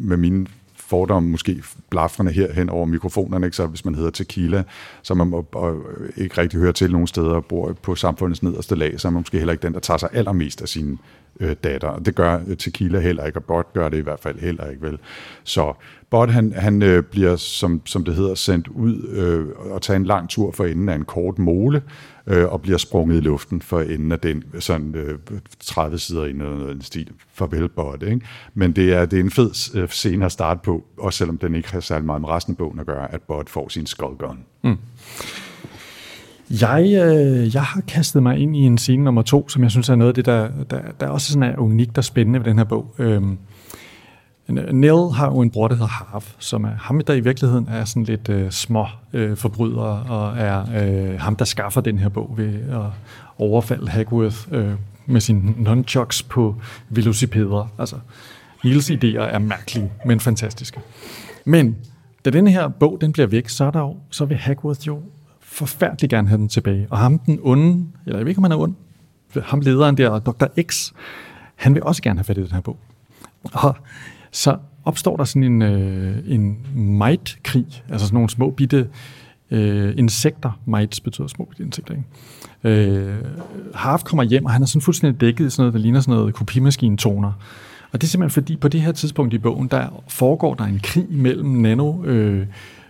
med mine fordomme måske blafrende her hen over mikrofonerne, ikke? så hvis man hedder tequila, så man må, og ikke rigtig hører til nogen steder og bor på samfundets nederste lag, så er man måske heller ikke den, der tager sig allermest af sine øh, datter. Og det gør tequila heller ikke, og Bot gør det i hvert fald heller ikke, vel? Så Bot, han, han øh, bliver, som, som det hedder, sendt ud øh, og tager en lang tur for enden af en kort mole, øh, og bliver sprunget i luften for enden af den, sådan øh, 30 sider i eller noget stil. Farvel, Bot, ikke? Men det er, det er en fed øh, scene at starte på, også selvom den ikke har særlig meget med resten af bogen at gøre, at Bot får sin skullgun. Mm. Jeg, øh, jeg har kastet mig ind i en scene nummer to, som jeg synes er noget af det, der, der, der også sådan er unikt og spændende ved den her bog. Øhm, Nell har jo en bror, der hedder Harv, som er ham, der i virkeligheden er sådan lidt øh, små øh, forbryder, og er øh, ham, der skaffer den her bog ved at overfalde Hagworth øh, med sin nunchucks på velocipeder. Altså, Nils idéer er mærkelige, men fantastiske. Men da den her bog den bliver væk, så, er der jo, så vil Hagworth jo forfærdelig gerne have den tilbage. Og ham den onde, eller jeg ved ikke, om han er ond, ham lederen der, Dr. X, han vil også gerne have fat i den her bog. Og så opstår der sådan en, øh, en might-krig, altså sådan nogle små bitte øh, insekter. Mites betyder små bitte insekter, ikke? Øh, Harf kommer hjem, og han er sådan fuldstændig dækket i sådan noget, der ligner sådan noget kopimaskinetoner. Og det er simpelthen fordi, på det her tidspunkt i bogen, der foregår der en krig mellem nano... Øh,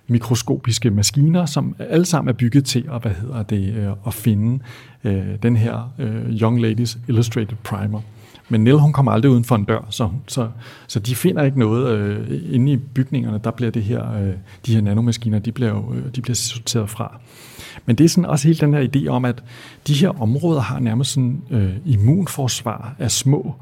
mikroskopiske maskiner, som alle sammen er bygget til at, hvad hedder det, øh, at finde øh, den her øh, Young Ladies Illustrated Primer. Men Nell, hun kommer aldrig uden for en dør, så, så, så de finder ikke noget øh, inde i bygningerne. Der bliver det her, øh, de her nanomaskiner, de bliver, jo, øh, de bliver sorteret fra. Men det er sådan også helt den her idé om, at de her områder har nærmest sådan øh, immunforsvar af små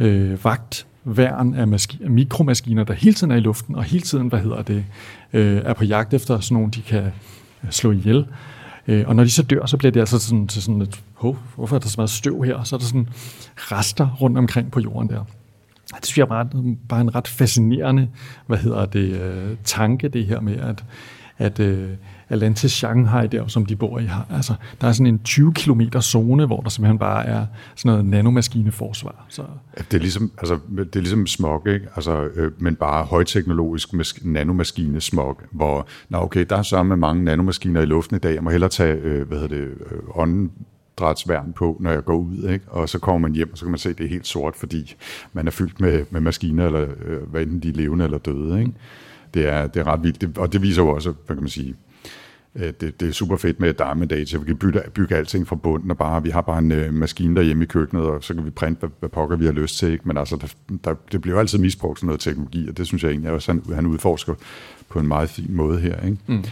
øh, vagt værn af, maski- mikromaskiner, der hele tiden er i luften, og hele tiden, hvad hedder det, øh, er på jagt efter sådan nogle, de kan øh, slå ihjel. Øh, og når de så dør, så bliver det altså sådan, til sådan et, hov, hvorfor er der så meget støv her? Så er der sådan rester rundt omkring på jorden der. Det synes jeg bare, bare en ret fascinerende, hvad hedder det, øh, tanke, det her med, at, at øh, Atlantis Shanghai der, som de bor i. Altså, der er sådan en 20 km zone, hvor der simpelthen bare er sådan noget nanomaskineforsvar. Så. Det er ligesom, altså, det er ligesom smog, ikke? Altså, øh, men bare højteknologisk mas- nanomaskine smog, hvor, nå okay, der er så med mange nanomaskiner i luften i dag, jeg må hellere tage, øh, hvad hedder det, øh, ånden åndedrætsværn på, når jeg går ud, ikke? og så kommer man hjem, og så kan man se, at det er helt sort, fordi man er fyldt med, med maskiner, eller øh, hvad enten de er levende eller døde. Ikke? Det, er, det er ret vildt, det, og det viser jo også, hvad kan man sige, det, det er super fedt med Diamond Age, vi kan bygge, bygge alting fra bunden, og bare, vi har bare en øh, maskine derhjemme i køkkenet, og så kan vi printe, hvad, hvad pokker vi har lyst til. Ikke? Men altså, der, der, det bliver altid misbrugt sådan noget teknologi, og det synes jeg egentlig også, han, han udforsker på en meget fin måde her. Ikke? Mm.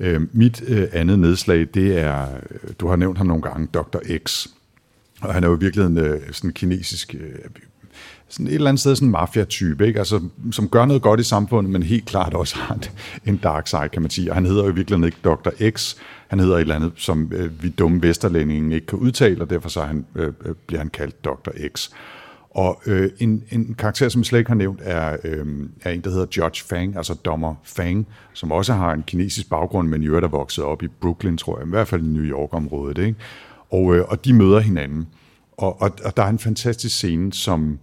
Øh, mit øh, andet nedslag, det er, du har nævnt ham nogle gange, Dr. X. Og han er jo i virkeligheden øh, sådan kinesisk, øh, sådan et eller andet sted sådan en mafia-type, ikke? Altså, som gør noget godt i samfundet, men helt klart også har en dark side, kan man sige. Og han hedder jo i virkeligheden ikke Dr. X, han hedder et eller andet, som øh, vi dumme vesterlændinge ikke kan udtale, og derfor så han, øh, øh bliver han kaldt Dr. X. Og øh, en, en karakter, som jeg slet ikke har nævnt, er, øh, er en, der hedder Judge Fang, altså dommer Fang, som også har en kinesisk baggrund, men i øvrigt er vokset op i Brooklyn, tror jeg, i hvert fald i New York-området. Ikke? Og, øh, og de møder hinanden. Og, og, og der er en fantastisk scene, som,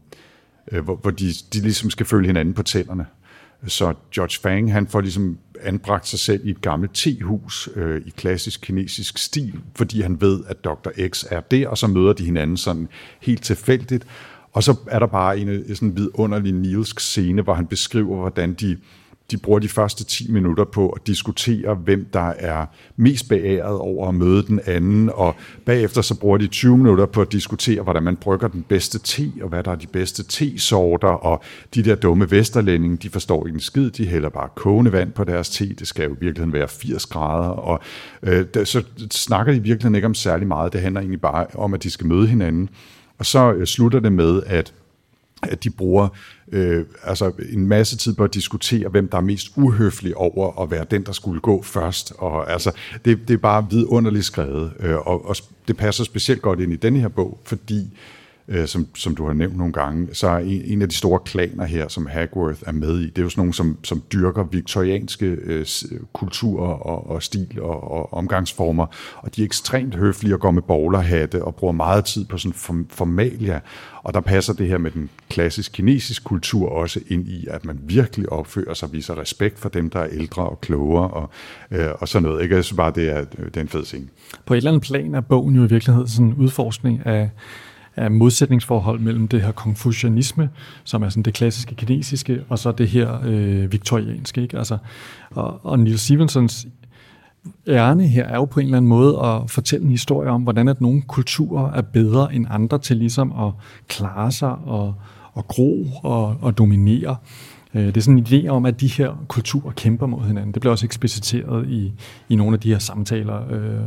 øh, hvor, hvor de, de ligesom skal følge hinanden på tænderne. Så George Fang, han får ligesom anbragt sig selv i et gammelt tehus øh, i klassisk kinesisk stil, fordi han ved, at Dr. X er der, og så møder de hinanden sådan helt tilfældigt. Og så er der bare en, en sådan vidunderlig Nielsk scene, hvor han beskriver, hvordan de de bruger de første 10 minutter på at diskutere, hvem der er mest beæret over at møde den anden, og bagefter så bruger de 20 minutter på at diskutere, hvordan man brygger den bedste te, og hvad der er de bedste te-sorter, og de der dumme vesterlændinge, de forstår ikke en skid, de hælder bare kogende vand på deres te, det skal jo i virkeligheden være 80 grader, og øh, så snakker de i virkeligheden ikke om særlig meget, det handler egentlig bare om, at de skal møde hinanden, og så øh, slutter det med, at at de bruger øh, altså en masse tid på at diskutere, hvem der er mest uhøflig over at være den, der skulle gå først. Og altså, det, det er bare vidunderligt skrevet, øh, og, og det passer specielt godt ind i denne her bog, fordi øh, som, som du har nævnt nogle gange, så er en, en af de store klaner her, som Hagworth er med i, det er jo sådan nogle, som, som dyrker viktorianske øh, kulturer og, og stil og, og omgangsformer, og de er ekstremt høflige og går med bowlerhatte og bruger meget tid på sådan form, formalia, og der passer det her med den klassisk kinesisk kultur også ind i, at man virkelig opfører sig og viser respekt for dem, der er ældre og klogere og, øh, og sådan noget. Ikke? Jeg synes bare, det er, det er en fed scene. På et eller andet plan er bogen jo i virkeligheden sådan en udforskning af af modsætningsforhold mellem det her konfucianisme, som er sådan det klassiske kinesiske, og så det her øh, viktorianske. Ikke? Altså, og, og Neil Stevensons ærne her er jo på en eller anden måde at fortælle en historie om, hvordan at nogle kulturer er bedre end andre til ligesom at klare sig og, og gro og, og dominere. Øh, det er sådan en idé om, at de her kulturer kæmper mod hinanden. Det bliver også ekspliciteret i, i nogle af de her samtaler. Øh,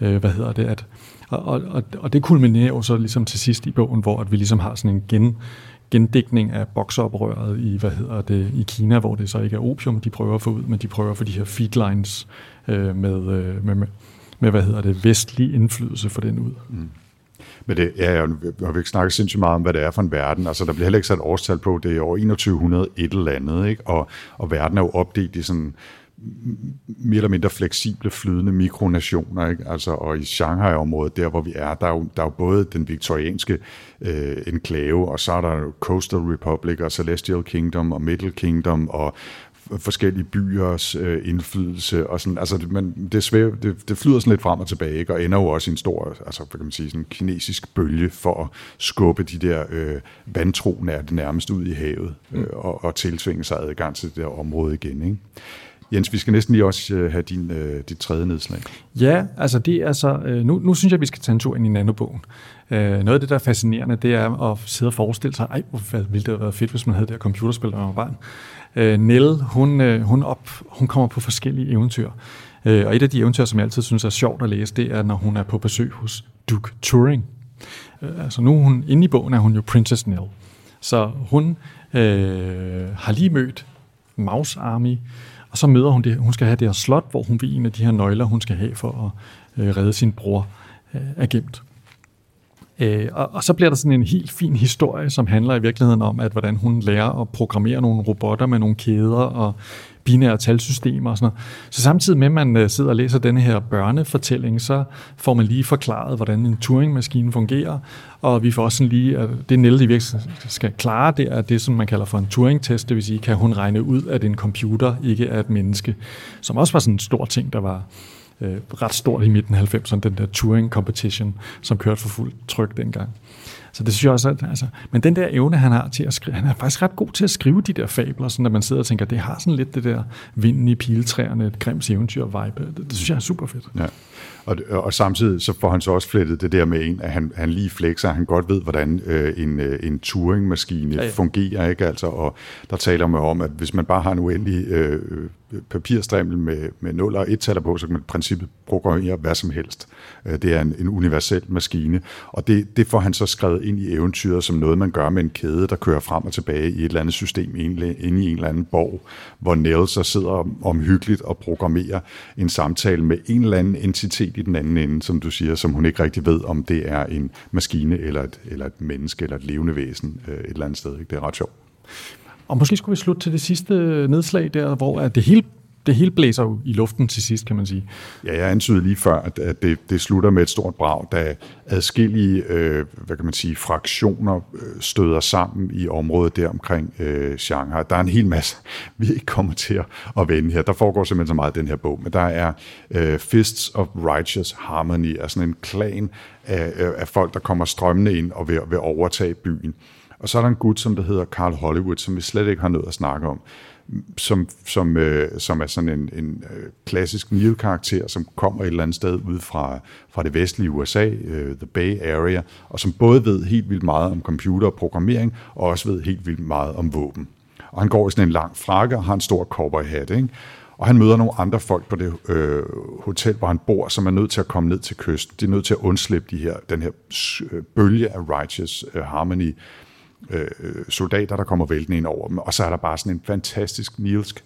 øh, hvad hedder det? At, og, og, og det kulminerer jo så ligesom til sidst i bogen, hvor at vi ligesom har sådan en gen, gendækning af bokseoprøret i, hvad hedder det, i Kina, hvor det så ikke er opium, de prøver at få ud, men de prøver at få de her feedlines øh, med, øh, med, med, med, hvad hedder det, vestlig indflydelse for den ud. Mm. Men det, ja, jeg har ikke snakket sindssygt meget om, hvad det er for en verden. Altså, der bliver heller ikke sat årstal på, det er år 2100 et eller andet, ikke? Og, og verden er jo opdelt i sådan mere eller mindre fleksible, flydende mikronationer. Ikke? Altså, og i Shanghai-området, der hvor vi er, der er jo, der er jo både den viktorianske øh, enklave, og så er der Coastal Republic, og Celestial Kingdom, og Middle Kingdom, og forskellige byers øh, indflydelse og sådan, altså man, det, svær, det, det flyder sådan lidt frem og tilbage, ikke? og ender jo også i en stor, altså hvad kan man sige, sådan en kinesisk bølge for at skubbe de der øh, vandtro nær det nærmest ud i havet øh, mm. og, og tilsvinge sig adgang til det der område igen. Ikke? Jens, vi skal næsten lige også øh, have din, øh, dit tredje nedslag. Ja, altså det er så, øh, nu, nu synes jeg, vi skal tage en tur ind i nanobogen. Øh, noget af det, der er fascinerende, det er at sidde og forestille sig, ej, hvor ville det have været fedt, hvis man havde det her computerspil, når man var barn. Øh, Nell, hun, øh, hun, op, hun kommer på forskellige eventyr. Øh, og et af de eventyr, som jeg altid synes er sjovt at læse, det er, når hun er på besøg hos Duke Turing. Øh, altså nu hun, inde i bogen er hun jo Princess Nell. Så hun øh, har lige mødt Mouse Army, og så møder hun det, hun skal have det her slot, hvor hun vil en af de her nøgler, hun skal have for at øh, redde sin bror, øh, er gemt. Øh, og, og så bliver der sådan en helt fin historie, som handler i virkeligheden om, at hvordan hun lærer at programmere nogle robotter med nogle kæder og binære talsystemer og sådan noget. Så samtidig med, at man øh, sidder og læser denne her børnefortælling, så får man lige forklaret, hvordan en Turing-maskine fungerer, og vi får også sådan lige, at det Nelle i virkeligheden skal klare, det er det, som man kalder for en Turing-test, det vil sige, kan hun regne ud, at en computer ikke er et menneske, som også var sådan en stor ting, der var øh, ret stort i midten af 90'erne, den der Turing Competition, som kørte for fuld tryk dengang. Så det synes jeg også, at, altså, men den der evne, han har til at skrive, han er faktisk ret god til at skrive de der fabler, sådan at man sidder og tænker, det har sådan lidt det der vinden i piletræerne, et grims eventyr vibe. Det, det synes jeg er super fedt. Ja. Og, og samtidig så får han så også flettet det der med en, at han, han lige flexer, han godt ved, hvordan øh, en, øh, en Turing-maskine ja, ja. fungerer, ikke? Altså, og der taler man om, at hvis man bare har en uendelig øh, papirstrimmel med, med 0 og 1-taller på, så kan man i princippet programmere hvad som helst. Øh, det er en, en universel maskine, og det, det får han så skrevet ind i eventyret som noget, man gør med en kæde, der kører frem og tilbage i et eller andet system inde i en eller anden borg, hvor Nell så sidder omhyggeligt og programmerer en samtale med en eller anden entitet i den anden ende, som du siger, som hun ikke rigtig ved, om det er en maskine eller et, eller et menneske eller et levende væsen øh, et eller andet sted. Ikke? Det er ret sjovt. Og måske skulle vi slutte til det sidste nedslag der, hvor det hele det hele blæser jo i luften til sidst, kan man sige. Ja, jeg antydede lige før, at, at det, det slutter med et stort brag, da adskillige, øh, hvad kan man sige, fraktioner øh, støder sammen i området der omkring øh, Shanghai. Der er en hel masse, vi ikke kommer til at vende her. Der foregår simpelthen så meget i den her bog, men der er øh, Fists of Righteous Harmony, altså en klan af, øh, af folk, der kommer strømmende ind og vil, vil overtage byen. Og så er der en gut, som der hedder Carl Hollywood, som vi slet ikke har noget at snakke om som, som, øh, som er sådan en, en øh, klassisk Neil-karakter, som kommer et eller andet sted ud fra, fra det vestlige USA, øh, The Bay Area, og som både ved helt vildt meget om computer og programmering, og også ved helt vildt meget om våben. Og han går i sådan en lang frakke og har en stor cowboy-hat, ikke? Og han møder nogle andre folk på det øh, hotel, hvor han bor, som er nødt til at komme ned til kysten. De er nødt til at undslippe de her, den her øh, bølge af righteous øh, harmony, øh, soldater, der kommer væltende ind over dem. Og så er der bare sådan en fantastisk nilsk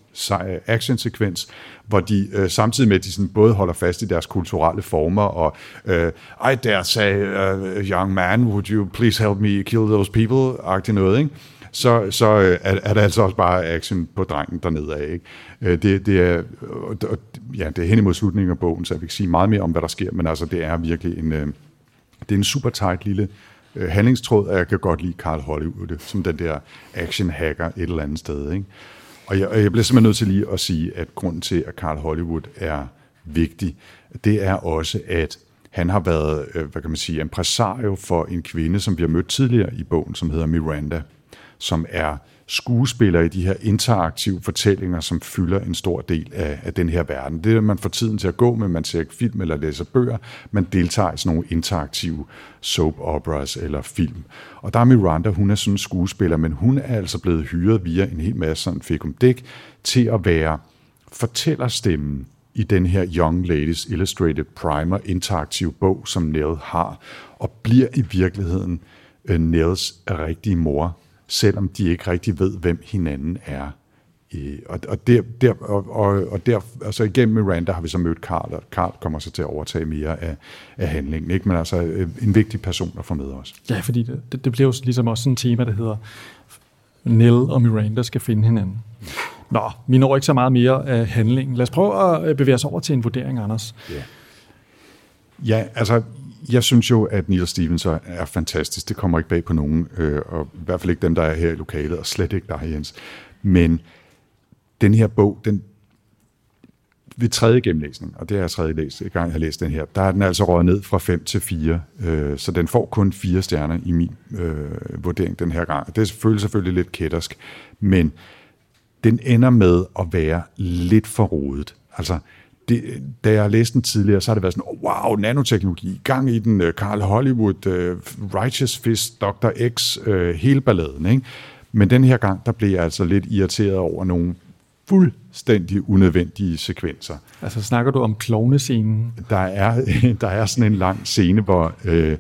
actionsekvens, hvor de øh, samtidig med, at de sådan både holder fast i deres kulturelle former, og øh, I dare say, uh, young man, would you please help me kill those people-agtigt noget, ikke? så, så øh, er, er der altså også bare action på drengen dernede af. Ikke? Øh, det, det, er, ja, det er hen imod slutningen af bogen, så jeg vil ikke sige meget mere om, hvad der sker, men altså, det er virkelig en, øh, det er en super tight lille øh, handlingstråd, og jeg kan godt lide Carl Hollywood, som den der action-hacker et eller andet sted. Ikke? Og jeg, og jeg bliver simpelthen nødt til lige at sige, at grunden til, at Carl Hollywood er vigtig, det er også, at han har været, øh, hvad kan man sige, impresario for en kvinde, som vi har mødt tidligere i bogen, som hedder Miranda, som er skuespiller i de her interaktive fortællinger, som fylder en stor del af, af den her verden. Det er, at man får tiden til at gå med, man ser ikke film eller læser bøger, man deltager i sådan nogle interaktive soap operas eller film. Og der er Miranda, hun er sådan en skuespiller, men hun er altså blevet hyret via en hel masse sådan fikum dæk til at være fortællerstemmen i den her Young Ladies Illustrated Primer interaktive bog, som Nell har, og bliver i virkeligheden øh, Nels rigtige mor, selvom de ikke rigtig ved, hvem hinanden er. Og, og, der, der, og, og, og der, altså igennem Miranda har vi så mødt Carl, og Carl kommer så til at overtage mere af, af handlingen. Ikke? Men altså øh, en vigtig person at få med os. Ja, fordi det, det, det bliver jo ligesom også sådan et tema, der hedder Nell og Miranda skal finde hinanden. Nå, vi når ikke så meget mere af handlingen. Lad os prøve at bevæge os over til en vurdering, Anders. Ja, ja altså jeg synes jo, at Neil Stevens er fantastisk. Det kommer ikke bag på nogen, øh, og i hvert fald ikke dem, der er her i lokalet, og slet ikke dig, Jens. Men den her bog, den, ved tredje gennemlæsning, og det er jeg tredje læst, i gang jeg har læst den her, der er den altså røget ned fra 5 til 4, øh, så den får kun fire stjerner i min øh, vurdering den her gang. Det føles selvfølgelig lidt kættersk, men den ender med at være lidt for rodet. Altså, det, da jeg læste den tidligere, så har det været sådan, oh, wow, nanoteknologi, gang i den, Carl Hollywood, uh, Righteous Fist, Dr. X, uh, hele balladen. Ikke? Men den her gang, der blev jeg altså lidt irriteret over nogle fuldstændig unødvendige sekvenser. Altså snakker du om klovnescenen? Der er, der er sådan en lang scene, hvor, øh,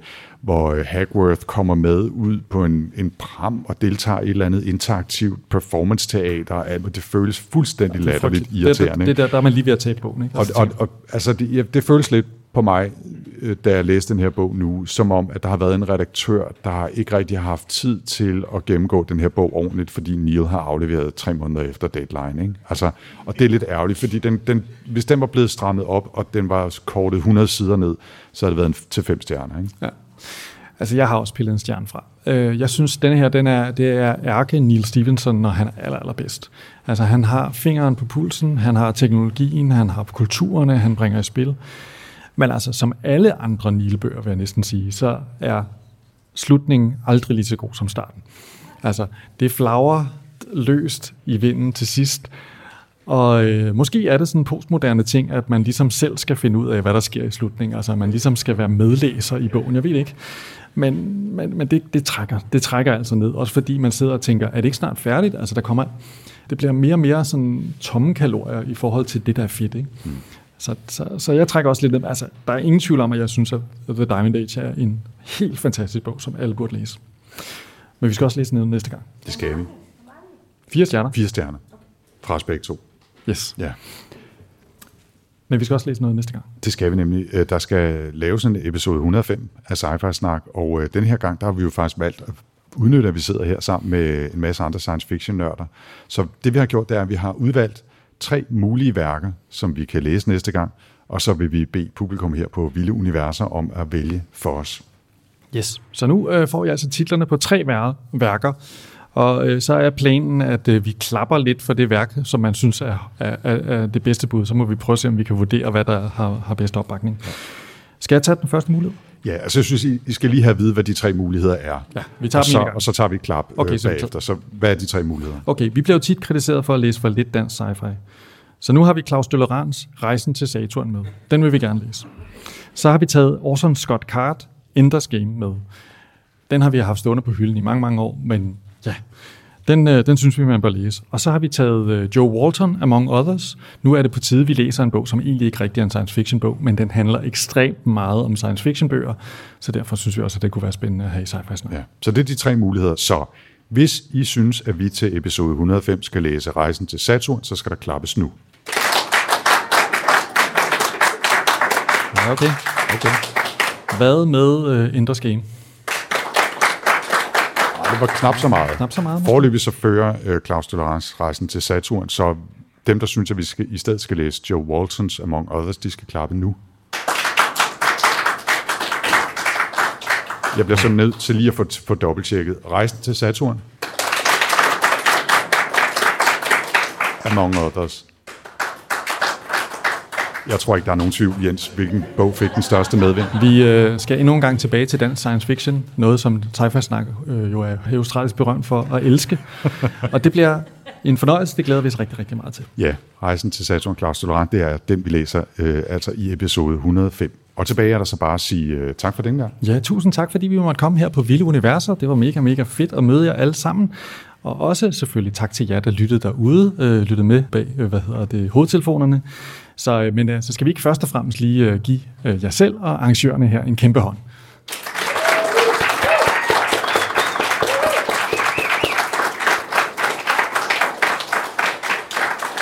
hvor øh, Hagworth kommer med ud på en, en pram og deltager i et eller andet interaktivt performance-teater, og det føles fuldstændig ja, latterligt irriterende. Det, det, det der, der er man lige ved at tage på. Ikke? Og, og, og altså, det, det føles lidt på mig, øh, da jeg læste den her bog nu, som om, at der har været en redaktør, der ikke rigtig har haft tid til at gennemgå den her bog ordentligt, fordi Neil har afleveret tre måneder efter deadline. Ikke? Altså, og det er lidt ærgerligt, fordi den, den, hvis den var blevet strammet op, og den var kortet 100 sider ned, så havde det været en til fem stjerner. Ikke? Ja. Altså, jeg har også pillet en stjerne fra. Øh, jeg synes, denne her, den er, det er ærke Neil Stevenson, når han er aller, allerbedst. Altså, han har fingeren på pulsen, han har teknologien, han har kulturerne, han bringer i spil. Men altså, som alle andre Neil-bøger, vil jeg næsten sige, så er slutningen aldrig lige så god som starten. Altså, det flager løst i vinden til sidst, og øh, måske er det sådan en postmoderne ting, at man ligesom selv skal finde ud af, hvad der sker i slutningen. Altså, man ligesom skal være medlæser i bogen. Jeg ved ikke. Men, men, men det, det, trækker, det trækker altså ned. Også fordi man sidder og tænker, er det ikke snart færdigt? Altså, der kommer, det bliver mere og mere sådan tomme kalorier i forhold til det, der er fedt. Ikke? Mm. Så, så, så jeg trækker også lidt ned. Altså, der er ingen tvivl om, at jeg synes, at The Diamond Age er en helt fantastisk bog, som alle burde læse. Men vi skal også læse ned næste gang. Det skal vi. Fire stjerner. Fire stjerner. Fra os begge to. Yes. Ja, Men vi skal også læse noget næste gang. det skal vi nemlig. Øh, Der skal laves en episode 105 af Sci-Fi Snak, og øh, den her gang, der har vi jo faktisk valgt at udnytte, at vi sidder her sammen med en masse andre science fiction nørder. Så det vi har gjort, det er, at vi har udvalgt tre mulige værker, som vi kan læse næste gang, og så vil vi bede publikum her på Vilde Universer om at vælge for os. Yes. Så nu øh, får jeg altså titlerne på tre vær- værker, og øh, så er planen, at øh, vi klapper lidt for det værk, som man synes er, er, er, er det bedste bud. Så må vi prøve at se, om vi kan vurdere, hvad der har, har bedst opbakning. Skal jeg tage den første mulighed? Ja, altså jeg synes, I I skal lige have at vide, hvad de tre muligheder er. Ja, vi tager og, så, og så tager vi et klap Okay, øh, så- bagefter. Så hvad er de tre muligheder? Okay, vi bliver jo tit kritiseret for at læse for lidt dansk sci-fi. Så nu har vi Claus Døllerans Rejsen til Saturn med. Den vil vi gerne læse. Så har vi taget Orson Scott Card Enders Game med. Den har vi haft stående på hylden i mange, mange år, men ja, den, øh, den synes vi, man bør læse. Og så har vi taget øh, Joe Walton, Among Others. Nu er det på tide, vi læser en bog, som egentlig ikke rigtig er en science fiction bog, men den handler ekstremt meget om science fiction bøger, så derfor synes vi også, at det kunne være spændende at have i snak. Ja. Så det er de tre muligheder. Så hvis I synes, at vi til episode 105 skal læse Rejsen til Saturn, så skal der klappes nu. Ja, okay. okay. Hvad med øh, Enders Game? Det var knap så meget. Knap så meget. Forløbig så fører øh, Claus Tolerance Rejsen til Saturn, så dem, der synes, at vi skal, i stedet skal læse Joe Waltons Among Others, de skal klappe nu. Jeg bliver så nødt til lige at få, få dobbelttjekket. Rejsen til Saturn. Among Others. Jeg tror ikke, der er nogen tvivl, Jens, hvilken bog fik den største medvind. Vi øh, skal endnu en gang tilbage til dansk science fiction, noget som sci-fi snak øh, jo er australisk berømt for at elske. og det bliver en fornøjelse, det glæder vi os rigtig, rigtig meget til. Ja, Rejsen til Saturn, Claus Tolerant, det er den, vi læser øh, altså i episode 105. Og tilbage er der så bare at sige øh, tak for den gang. Ja, tusind tak, fordi vi måtte komme her på Vilde Universer. Det var mega, mega fedt at møde jer alle sammen. Og også selvfølgelig tak til jer, der lyttede derude, øh, lyttede med bag, øh, hvad hedder det, hovedtelefonerne. Så, øh, men øh, så skal vi ikke først og fremmest lige øh, give jer selv og arrangørerne her en kæmpe hånd.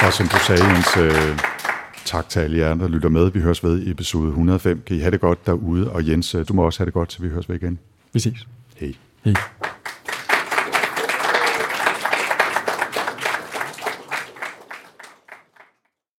Og som du sagde, Jens, øh, tak til alle jer, der lytter med. Vi høres ved i episode 105. Kan I have det godt derude? Og Jens, du må også have det godt, til vi høres ved igen. Vi ses. Hej. Hej.